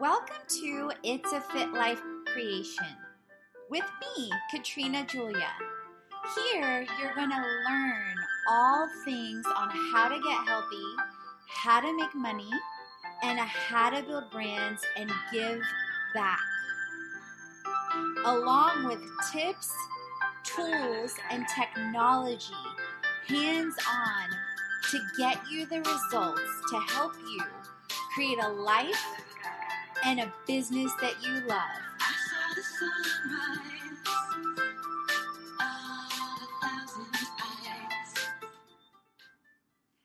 Welcome to It's a Fit Life Creation with me, Katrina Julia. Here, you're going to learn all things on how to get healthy, how to make money, and how to build brands and give back, along with tips, tools, and technology hands on to get you the results to help you create a life and a business that you love.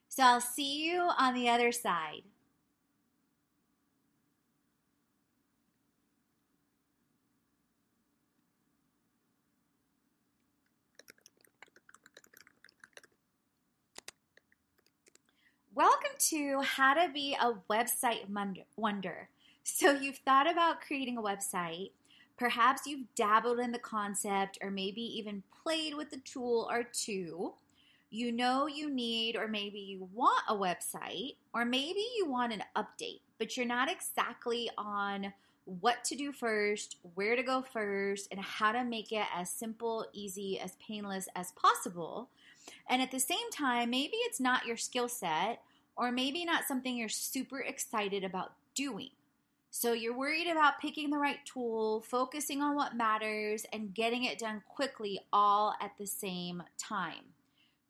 So I'll see you on the other side. Welcome to How to Be a Website Wonder. So, you've thought about creating a website. Perhaps you've dabbled in the concept or maybe even played with the tool or two. You know you need, or maybe you want a website, or maybe you want an update, but you're not exactly on what to do first, where to go first, and how to make it as simple, easy, as painless as possible. And at the same time, maybe it's not your skill set, or maybe not something you're super excited about doing. So you're worried about picking the right tool, focusing on what matters, and getting it done quickly all at the same time.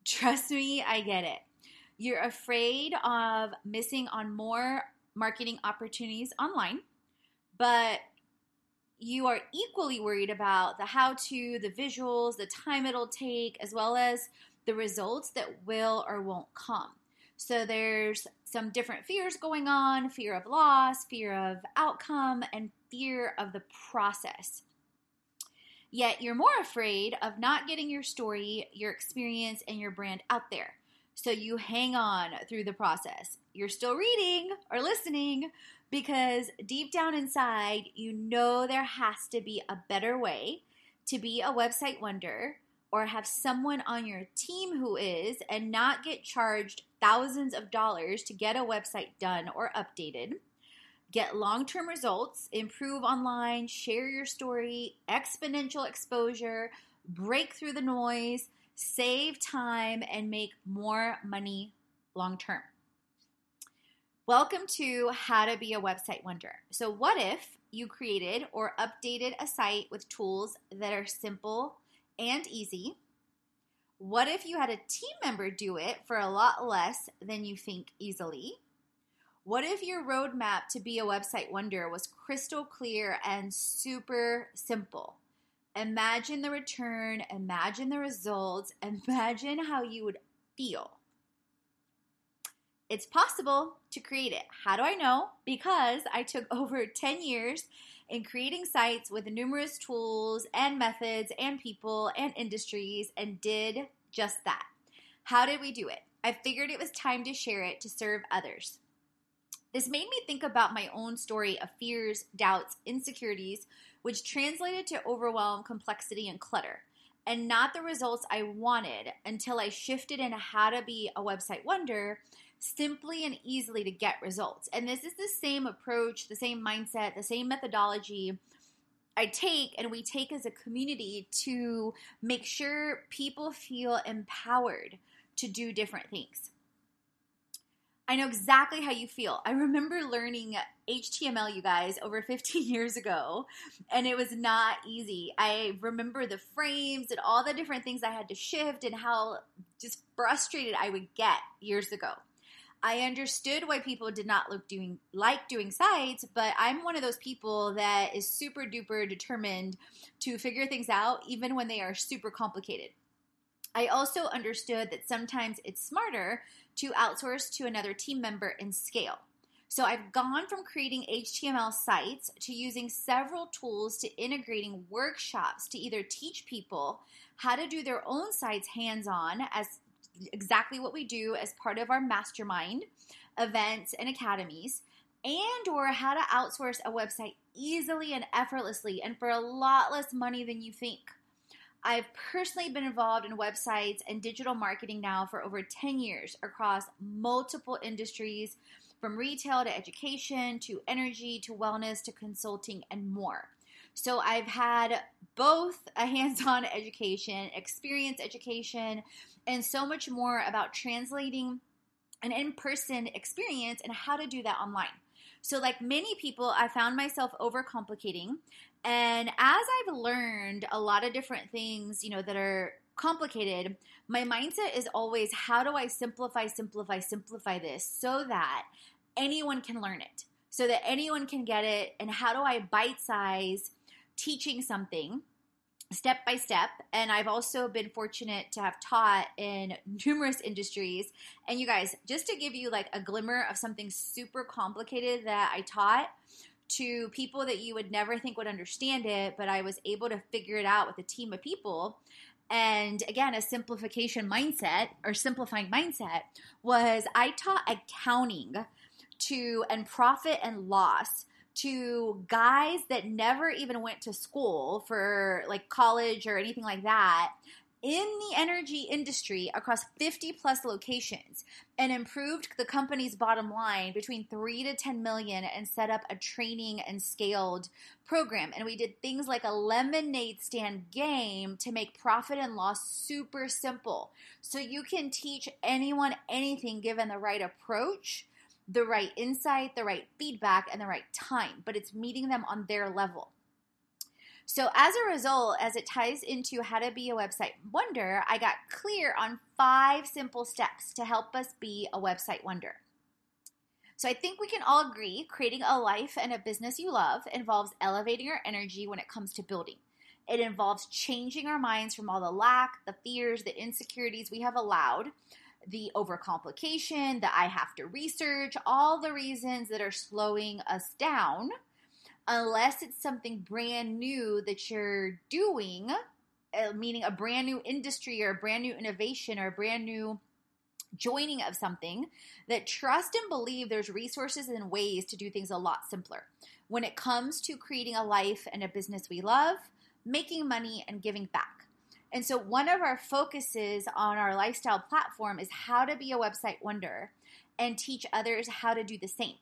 Trust me, I get it. You're afraid of missing on more marketing opportunities online, but you are equally worried about the how to, the visuals, the time it'll take, as well as the results that will or won't come. So there's some different fears going on fear of loss, fear of outcome, and fear of the process. Yet you're more afraid of not getting your story, your experience, and your brand out there. So you hang on through the process. You're still reading or listening because deep down inside, you know there has to be a better way to be a website wonder or have someone on your team who is and not get charged thousands of dollars to get a website done or updated. Get long term results, improve online, share your story, exponential exposure, break through the noise, save time, and make more money long term. Welcome to How to Be a Website Wonder. So, what if you created or updated a site with tools that are simple and easy. What if you had a team member do it for a lot less than you think easily? What if your roadmap to be a website wonder was crystal clear and super simple? Imagine the return, imagine the results, imagine how you would feel. It's possible to create it. How do I know? Because I took over 10 years in creating sites with numerous tools and methods and people and industries and did just that. How did we do it? I figured it was time to share it to serve others. This made me think about my own story of fears, doubts, insecurities, which translated to overwhelm, complexity, and clutter, and not the results I wanted until I shifted into how to be a website wonder simply and easily to get results. And this is the same approach, the same mindset, the same methodology I take and we take as a community to make sure people feel empowered to do different things. I know exactly how you feel. I remember learning HTML, you guys, over 15 years ago, and it was not easy. I remember the frames and all the different things I had to shift and how just frustrated I would get years ago. I understood why people did not look doing like doing sites, but I'm one of those people that is super duper determined to figure things out even when they are super complicated. I also understood that sometimes it's smarter to outsource to another team member and scale. So I've gone from creating HTML sites to using several tools to integrating workshops to either teach people how to do their own sites hands on as exactly what we do as part of our mastermind events and academies and or how to outsource a website easily and effortlessly and for a lot less money than you think. I've personally been involved in websites and digital marketing now for over 10 years across multiple industries from retail to education to energy to wellness to consulting and more. So I've had both a hands on education, experience education, and so much more about translating an in person experience and how to do that online. So, like many people, I found myself overcomplicating. And as I've learned a lot of different things, you know, that are complicated, my mindset is always how do I simplify, simplify, simplify this so that anyone can learn it, so that anyone can get it? And how do I bite size teaching something step by step. And I've also been fortunate to have taught in numerous industries. And you guys, just to give you like a glimmer of something super complicated that I taught to people that you would never think would understand it, but I was able to figure it out with a team of people. And again, a simplification mindset or simplifying mindset was I taught accounting to and profit and loss to guys that never even went to school for like college or anything like that in the energy industry across 50 plus locations and improved the company's bottom line between 3 to 10 million and set up a training and scaled program. And we did things like a lemonade stand game to make profit and loss super simple. So you can teach anyone anything given the right approach the right insight, the right feedback, and the right time, but it's meeting them on their level. So, as a result, as it ties into how to be a website wonder, I got clear on five simple steps to help us be a website wonder. So, I think we can all agree creating a life and a business you love involves elevating our energy when it comes to building. It involves changing our minds from all the lack, the fears, the insecurities we have allowed the overcomplication, that I have to research, all the reasons that are slowing us down, unless it's something brand new that you're doing, uh, meaning a brand new industry or a brand new innovation or a brand new joining of something that trust and believe there's resources and ways to do things a lot simpler. When it comes to creating a life and a business we love, making money and giving back. And so, one of our focuses on our lifestyle platform is how to be a website wonder and teach others how to do the same.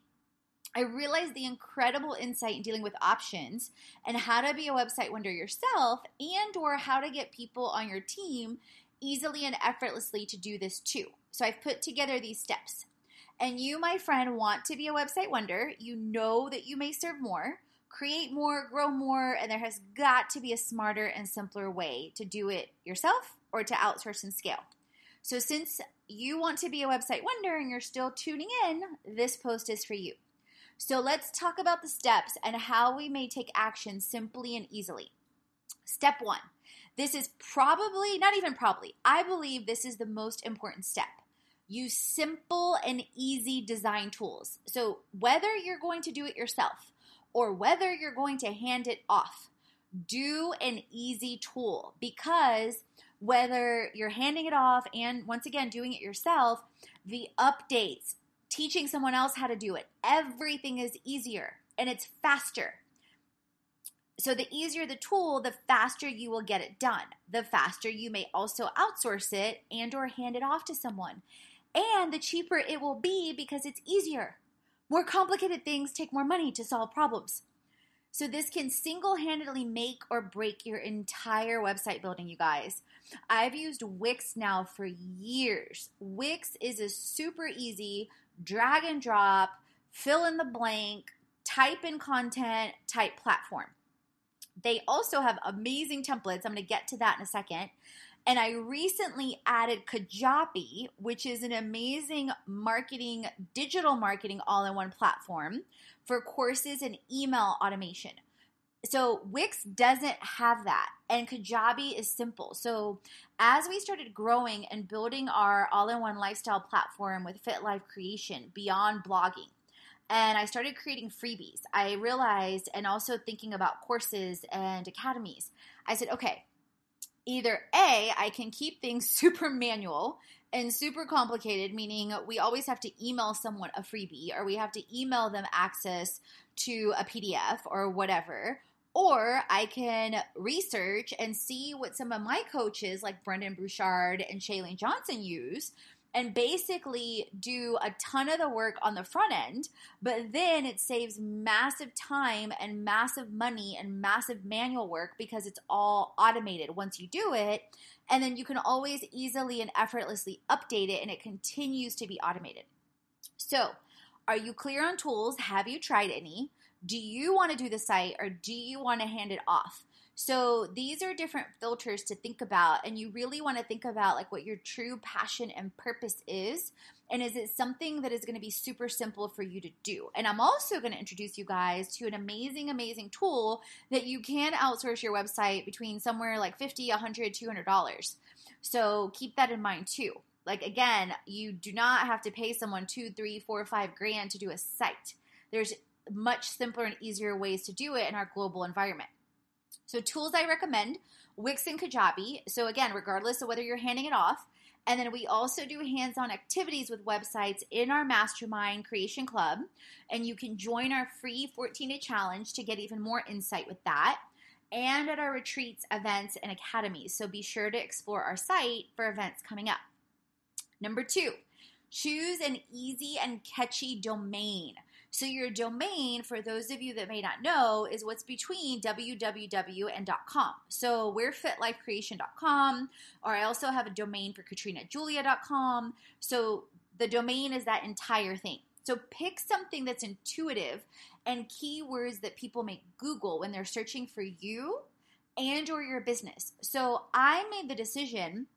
I realized the incredible insight in dealing with options and how to be a website wonder yourself and or how to get people on your team easily and effortlessly to do this too. So I've put together these steps. And you, my friend, want to be a website wonder. You know that you may serve more create more, grow more, and there has got to be a smarter and simpler way to do it yourself or to outsource and scale. So, since you want to be a website wonder and you're still tuning in, this post is for you. So, let's talk about the steps and how we may take action simply and easily. Step one this is probably, not even probably, I believe this is the most important step. Use simple and easy design tools. So, whether you're going to do it yourself, or whether you're going to hand it off. Do an easy tool because whether you're handing it off and once again doing it yourself, the updates, teaching someone else how to do it, everything is easier and it's faster. So the easier the tool, the faster you will get it done. The faster you may also outsource it and or hand it off to someone. And the cheaper it will be because it's easier. More complicated things take more money to solve problems. So, this can single handedly make or break your entire website building, you guys. I've used Wix now for years. Wix is a super easy drag and drop, fill in the blank, type in content type platform. They also have amazing templates. I'm going to get to that in a second. And I recently added Kajabi, which is an amazing marketing, digital marketing all in one platform for courses and email automation. So Wix doesn't have that, and Kajabi is simple. So as we started growing and building our all-in-one lifestyle platform with Fit Life Creation beyond blogging, and I started creating freebies, I realized, and also thinking about courses and academies, I said, okay, either A, I can keep things super manual and super complicated, meaning we always have to email someone a freebie or we have to email them access to a PDF or whatever. Or I can research and see what some of my coaches like Brendon Burchard and Chalene Johnson use and basically do a ton of the work on the front end, but then it saves massive time and massive money and massive manual work because it's all automated once you do it. And then you can always easily and effortlessly update it and it continues to be automated. So, are you clear on tools? Have you tried any? Do you want to do the site or do you want to hand it off? So these are different filters to think about, and you really want to think about like what your true passion and purpose is. And is it something that is going to be super simple for you to do? And I'm also going to introduce you guys to an amazing, amazing tool that you can outsource your website between somewhere like 50, 100, 200 dollars. So keep that in mind too. Like again, you do not have to pay someone two, three, four, five grand to do a site. There's much simpler and easier ways to do it in our global environment. So, tools I recommend Wix and Kajabi. So, again, regardless of whether you're handing it off. And then we also do hands on activities with websites in our Mastermind Creation Club. And you can join our free 14 day challenge to get even more insight with that. And at our retreats, events, and academies. So be sure to explore our site for events coming up. Number two, choose an easy and catchy domain. So your domain, for those of you that may not know, is what's between www and .com. So we're fitlifecreation.com, or I also have a domain for katrinajulia.com. So the domain is that entire thing. So pick something that's intuitive and keywords that people may Google when they're searching for you and or your business. So I made the decision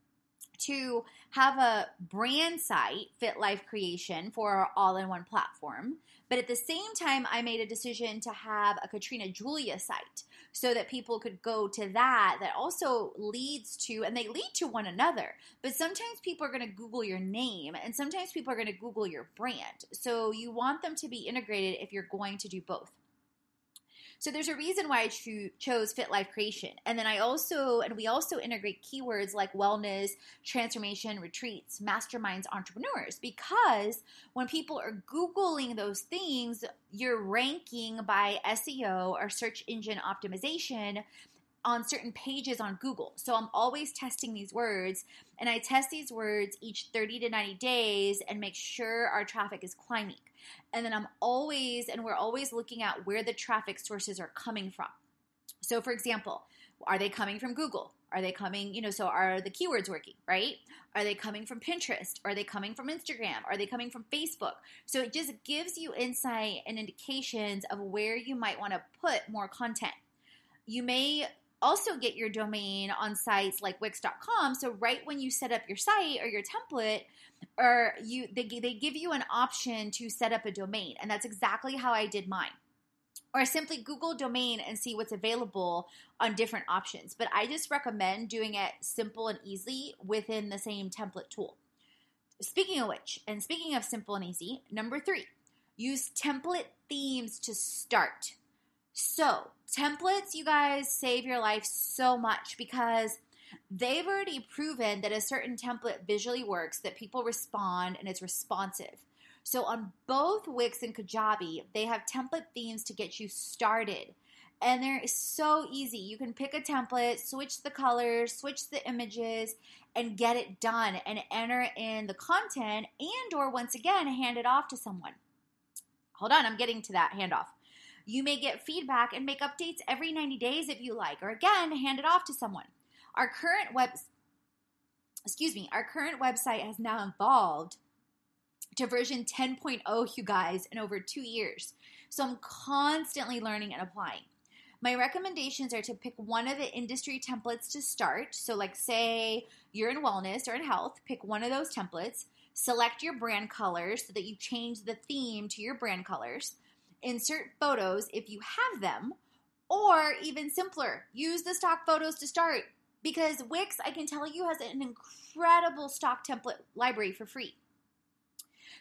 to have a brand site, Fit Life Creation, for our all in one platform. But at the same time, I made a decision to have a Katrina Julia site so that people could go to that. That also leads to, and they lead to one another. But sometimes people are going to Google your name, and sometimes people are going to Google your brand. So you want them to be integrated if you're going to do both. So there's a reason why I cho- chose Fit Life Creation. And then I also, and we also integrate keywords like wellness, transformation, retreats, masterminds, entrepreneurs, because when people are Googling those things, you're ranking by SEO or search engine optimization on certain pages on Google. So I'm always testing these words and I test these words each 30 to 90 days and make sure our traffic is climbing. And then I'm always, and we're always looking at where the traffic sources are coming from. So, for example, are they coming from Google? Are they coming, you know, so are the keywords working, right? Are they coming from Pinterest? Are they coming from Instagram? Are they coming from Facebook? So it just gives you insight and indications of where you might want to put more content. You may also get your domain on sites like wix.com so right when you set up your site or your template or you they, they give you an option to set up a domain and that's exactly how i did mine. Or simply google domain and see what's available on different options. But i just recommend doing it simple and easy within the same template tool. Speaking of which and speaking of simple and easy number three use template themes to start so, templates, you guys, save your life so much because they've already proven that a certain template visually works, that people respond, and it's responsive. So, on both Wix and Kajabi, they have template themes to get you started. And they're so easy. You can pick a template, switch the colors, switch the images, and get it done and enter in the content and or once again hand it off to someone. Hold on, I'm getting to that handoff. You may get feedback and make updates every 90 days if you like, or again, hand it off to someone. Our current web excuse me, our current website has now evolved to version 10.0, you guys, in over two years. So I'm constantly learning and applying. My recommendations are to pick one of the industry templates to start. So, like, say you're in wellness or in health, pick one of those templates. Select your brand colors so that you change the theme to your brand colors insert photos if you have them, or even simpler, use the stock photos to start. Because Wix, I can tell you, has an incredible stock template library for free.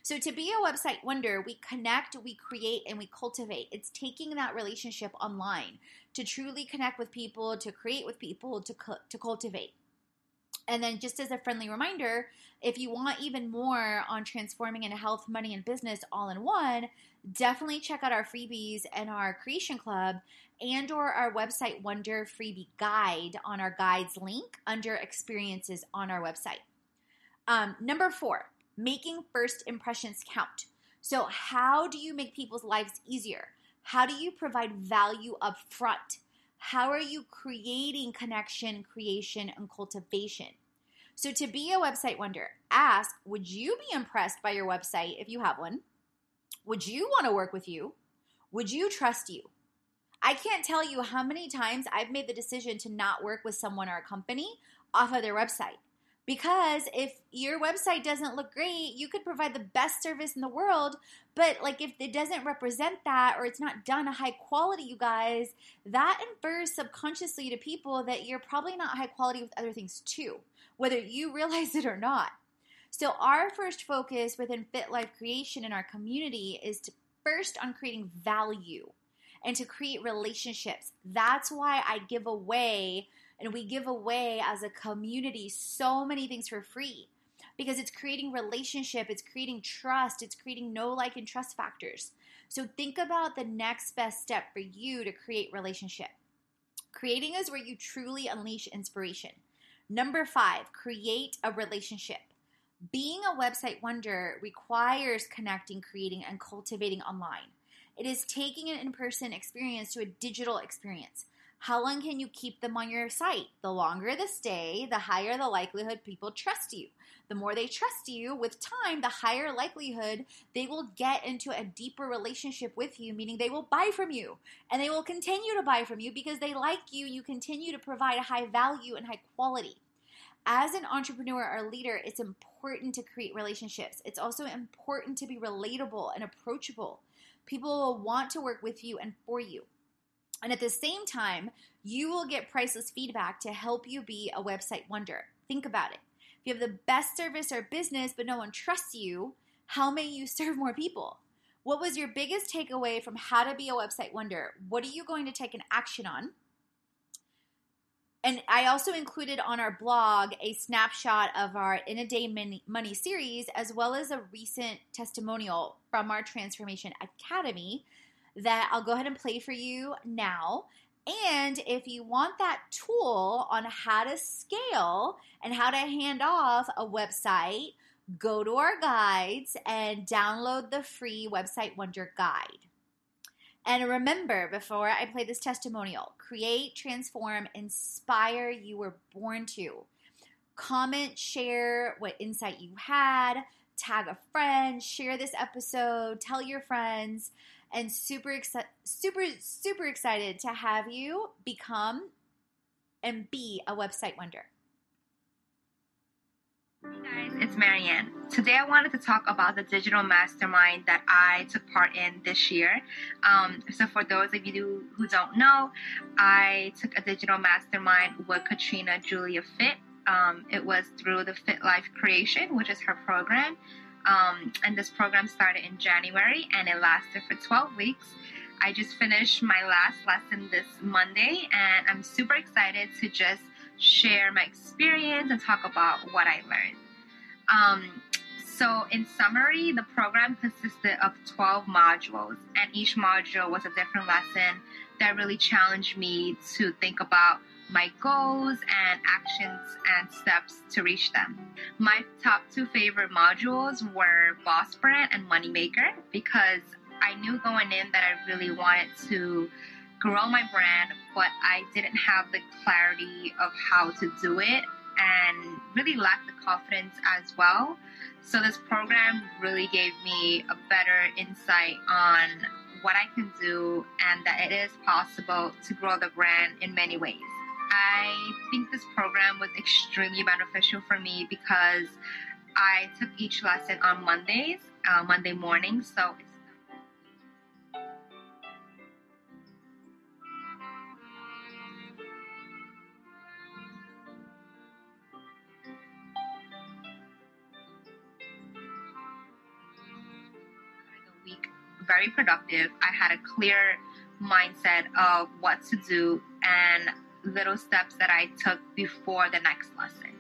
So, to be a website wonder, we connect, we create, and we cultivate. It's taking that relationship online to truly connect with people, to create with people, to, to cultivate. And then, just as a friendly reminder, if you want even more on transforming into health, money, and business all in one, definitely check out our freebies and our creation club and or our website wonder freebie guide on our guides link under experiences on our website um, number four making first impressions count. So, how do you make people's lives easier? How do you provide value up front? How are you creating connection, creation, and cultivation? So, to be a website wonder, ask Would you be impressed by your website if you have one? Would you want to work with you? Would you trust you? I can't tell you how many times I've made the decision to not work with someone or a company off of their website. Because if your website doesn't look great, you could provide the best service in the world, but like if it doesn't represent that or it's not done a high quality, you guys, that infers subconsciously to people that you're probably not high quality with other things too, whether you realize it or not. So, our first focus within Fit Life Creation in our community is to first on creating value and to create relationships. That's why I give away and we give away as a community so many things for free because it's creating relationship, it's creating trust, it's creating no like and trust factors. So think about the next best step for you to create relationship. Creating is where you truly unleash inspiration. Number 5, create a relationship. Being a website wonder requires connecting, creating, and cultivating online. It is taking an in person experience to a digital experience. How long can you keep them on your site? The longer the stay, the higher the likelihood people trust you. The more they trust you, with time, the higher likelihood they will get into a deeper relationship with you, meaning they will buy from you. And they will continue to buy from you because they like you. You continue to provide high value and high quality as an entrepreneur or leader, it's important to create relationships. It's also important to be relatable and approachable. People will want to work with you and for you. And at the same time, you will get priceless feedback to help you be a website wonder. Think about it. If you have the best service or business, but no one trusts you, how may you serve more people? What was your biggest takeaway from how to be a website wonder? What are you going to take an action on? And I also included on our blog a snapshot of our In a Day Money series, as well as a recent testimonial from our Transformation Academy that I'll go ahead and play for you now. And if you want that tool on how to scale and how to hand off a website, go to our guides and download the free Website Wonder Guide. And remember, before I play this testimonial, create, transform, inspire you were born to. Comment, share what insight you had, tag a friend, share this episode, tell your friends, and super excited, super, super excited to have you become and be a website wonder. Hey guys, it's Marianne. Today I wanted to talk about the digital mastermind that I took part in this year. Um, so, for those of you who don't know, I took a digital mastermind with Katrina Julia Fit. Um, it was through the Fit Life Creation, which is her program. Um, and this program started in January and it lasted for 12 weeks. I just finished my last lesson this Monday and I'm super excited to just share my experience and talk about what I learned. Um, so, in summary, the program consisted of 12 modules, and each module was a different lesson that really challenged me to think about my goals and actions and steps to reach them. My top two favorite modules were Boss Brand and Moneymaker because I knew going in that I really wanted to grow my brand, but I didn't have the clarity of how to do it and really lacked the confidence as well. So this program really gave me a better insight on what I can do and that it is possible to grow the brand in many ways. I think this program was extremely beneficial for me because I took each lesson on Mondays, uh, Monday mornings. So it's very productive. I had a clear mindset of what to do and little steps that I took before the next lesson.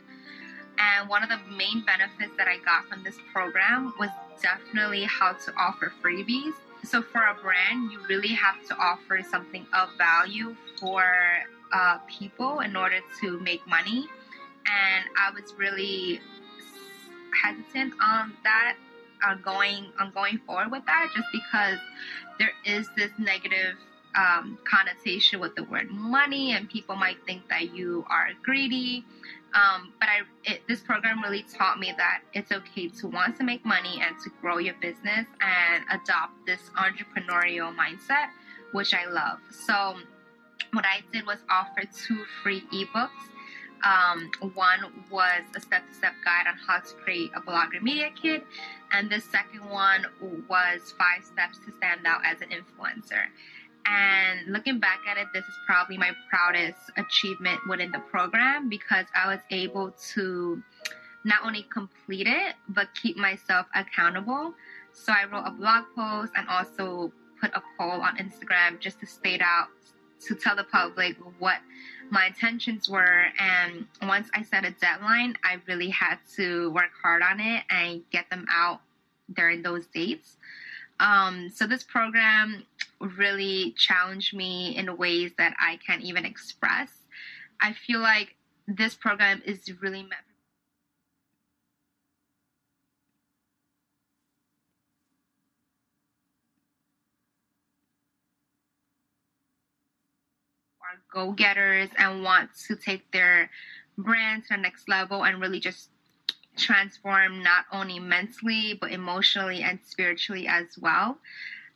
And one of the main benefits that I got from this program was definitely how to offer freebies. So, for a brand, you really have to offer something of value for uh, people in order to make money. And I was really hesitant on that, on going on going forward with that, just because there is this negative um, connotation with the word money, and people might think that you are greedy. Um, but I, it, this program really taught me that it's okay to want to make money and to grow your business and adopt this entrepreneurial mindset, which I love. So, what I did was offer two free ebooks. Um, one was a step to step guide on how to create a blogger media kit, and the second one was five steps to stand out as an influencer. And looking back at it, this is probably my proudest achievement within the program because I was able to not only complete it, but keep myself accountable. So I wrote a blog post and also put a poll on Instagram just to state out, to tell the public what my intentions were. And once I set a deadline, I really had to work hard on it and get them out during those dates. Um, so this program really challenged me in ways that I can't even express. I feel like this program is really meant are go-getters and want to take their brand to the next level and really just transform not only mentally but emotionally and spiritually as well.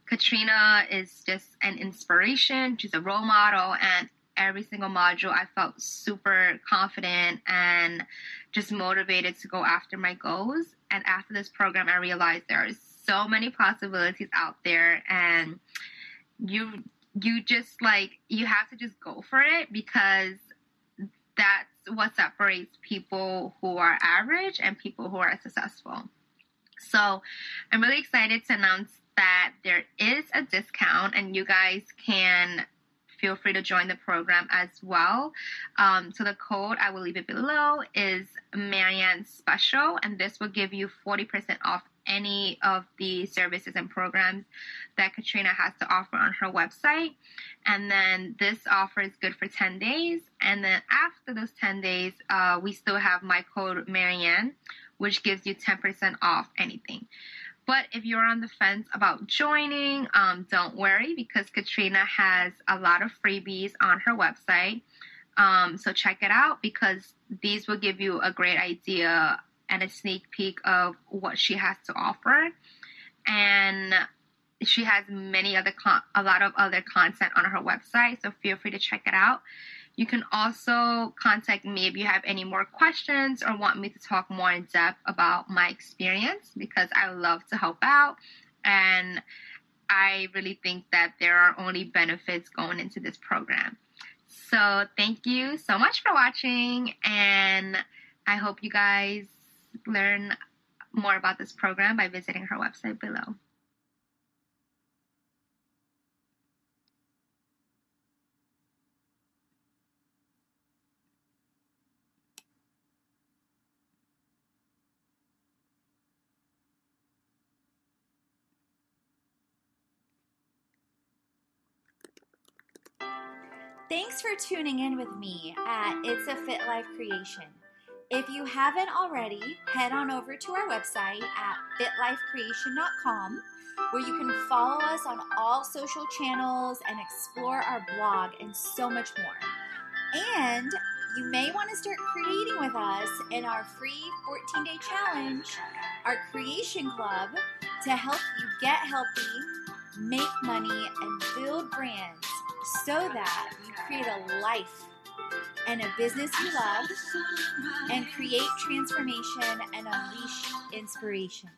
Katrina is just an inspiration. She's a role model, and every single module I felt super confident and just motivated to go after my goals. And after this program, I realized there are so many possibilities out there, and you you just like you have to just go for it because that's what separates people who are average and people who are successful. So I'm really excited to announce that there is a discount and you guys can feel free to join the program as well. Um, so the code, I will leave it below, is Marianne Special, and this will give you 40% off any of the services and programs that Katrina has to offer on her website. And then this offer is good for 10 days. And then after those 10 days, uh, we still have my code Marianne, which gives you 10% off anything. But if you're on the fence about joining, um, don't worry because Katrina has a lot of freebies on her website. Um, so check it out because these will give you a great idea and a sneak peek of what she has to offer. And she has many other con- a lot of other content on her website, so feel free to check it out. You can also contact me if you have any more questions or want me to talk more in depth about my experience because I love to help out and I really think that there are only benefits going into this program. So, thank you so much for watching, and I hope you guys learn more about this program by visiting her website below. Thanks for tuning in with me at It's a Fit Life Creation. If you haven't already, head on over to our website at fitlifecreation.com where you can follow us on all social channels and explore our blog and so much more. And you may want to start creating with us in our free 14 day challenge, our Creation Club, to help you get healthy, make money, and build brands so that you create a life and a business you love and create transformation and unleash inspiration.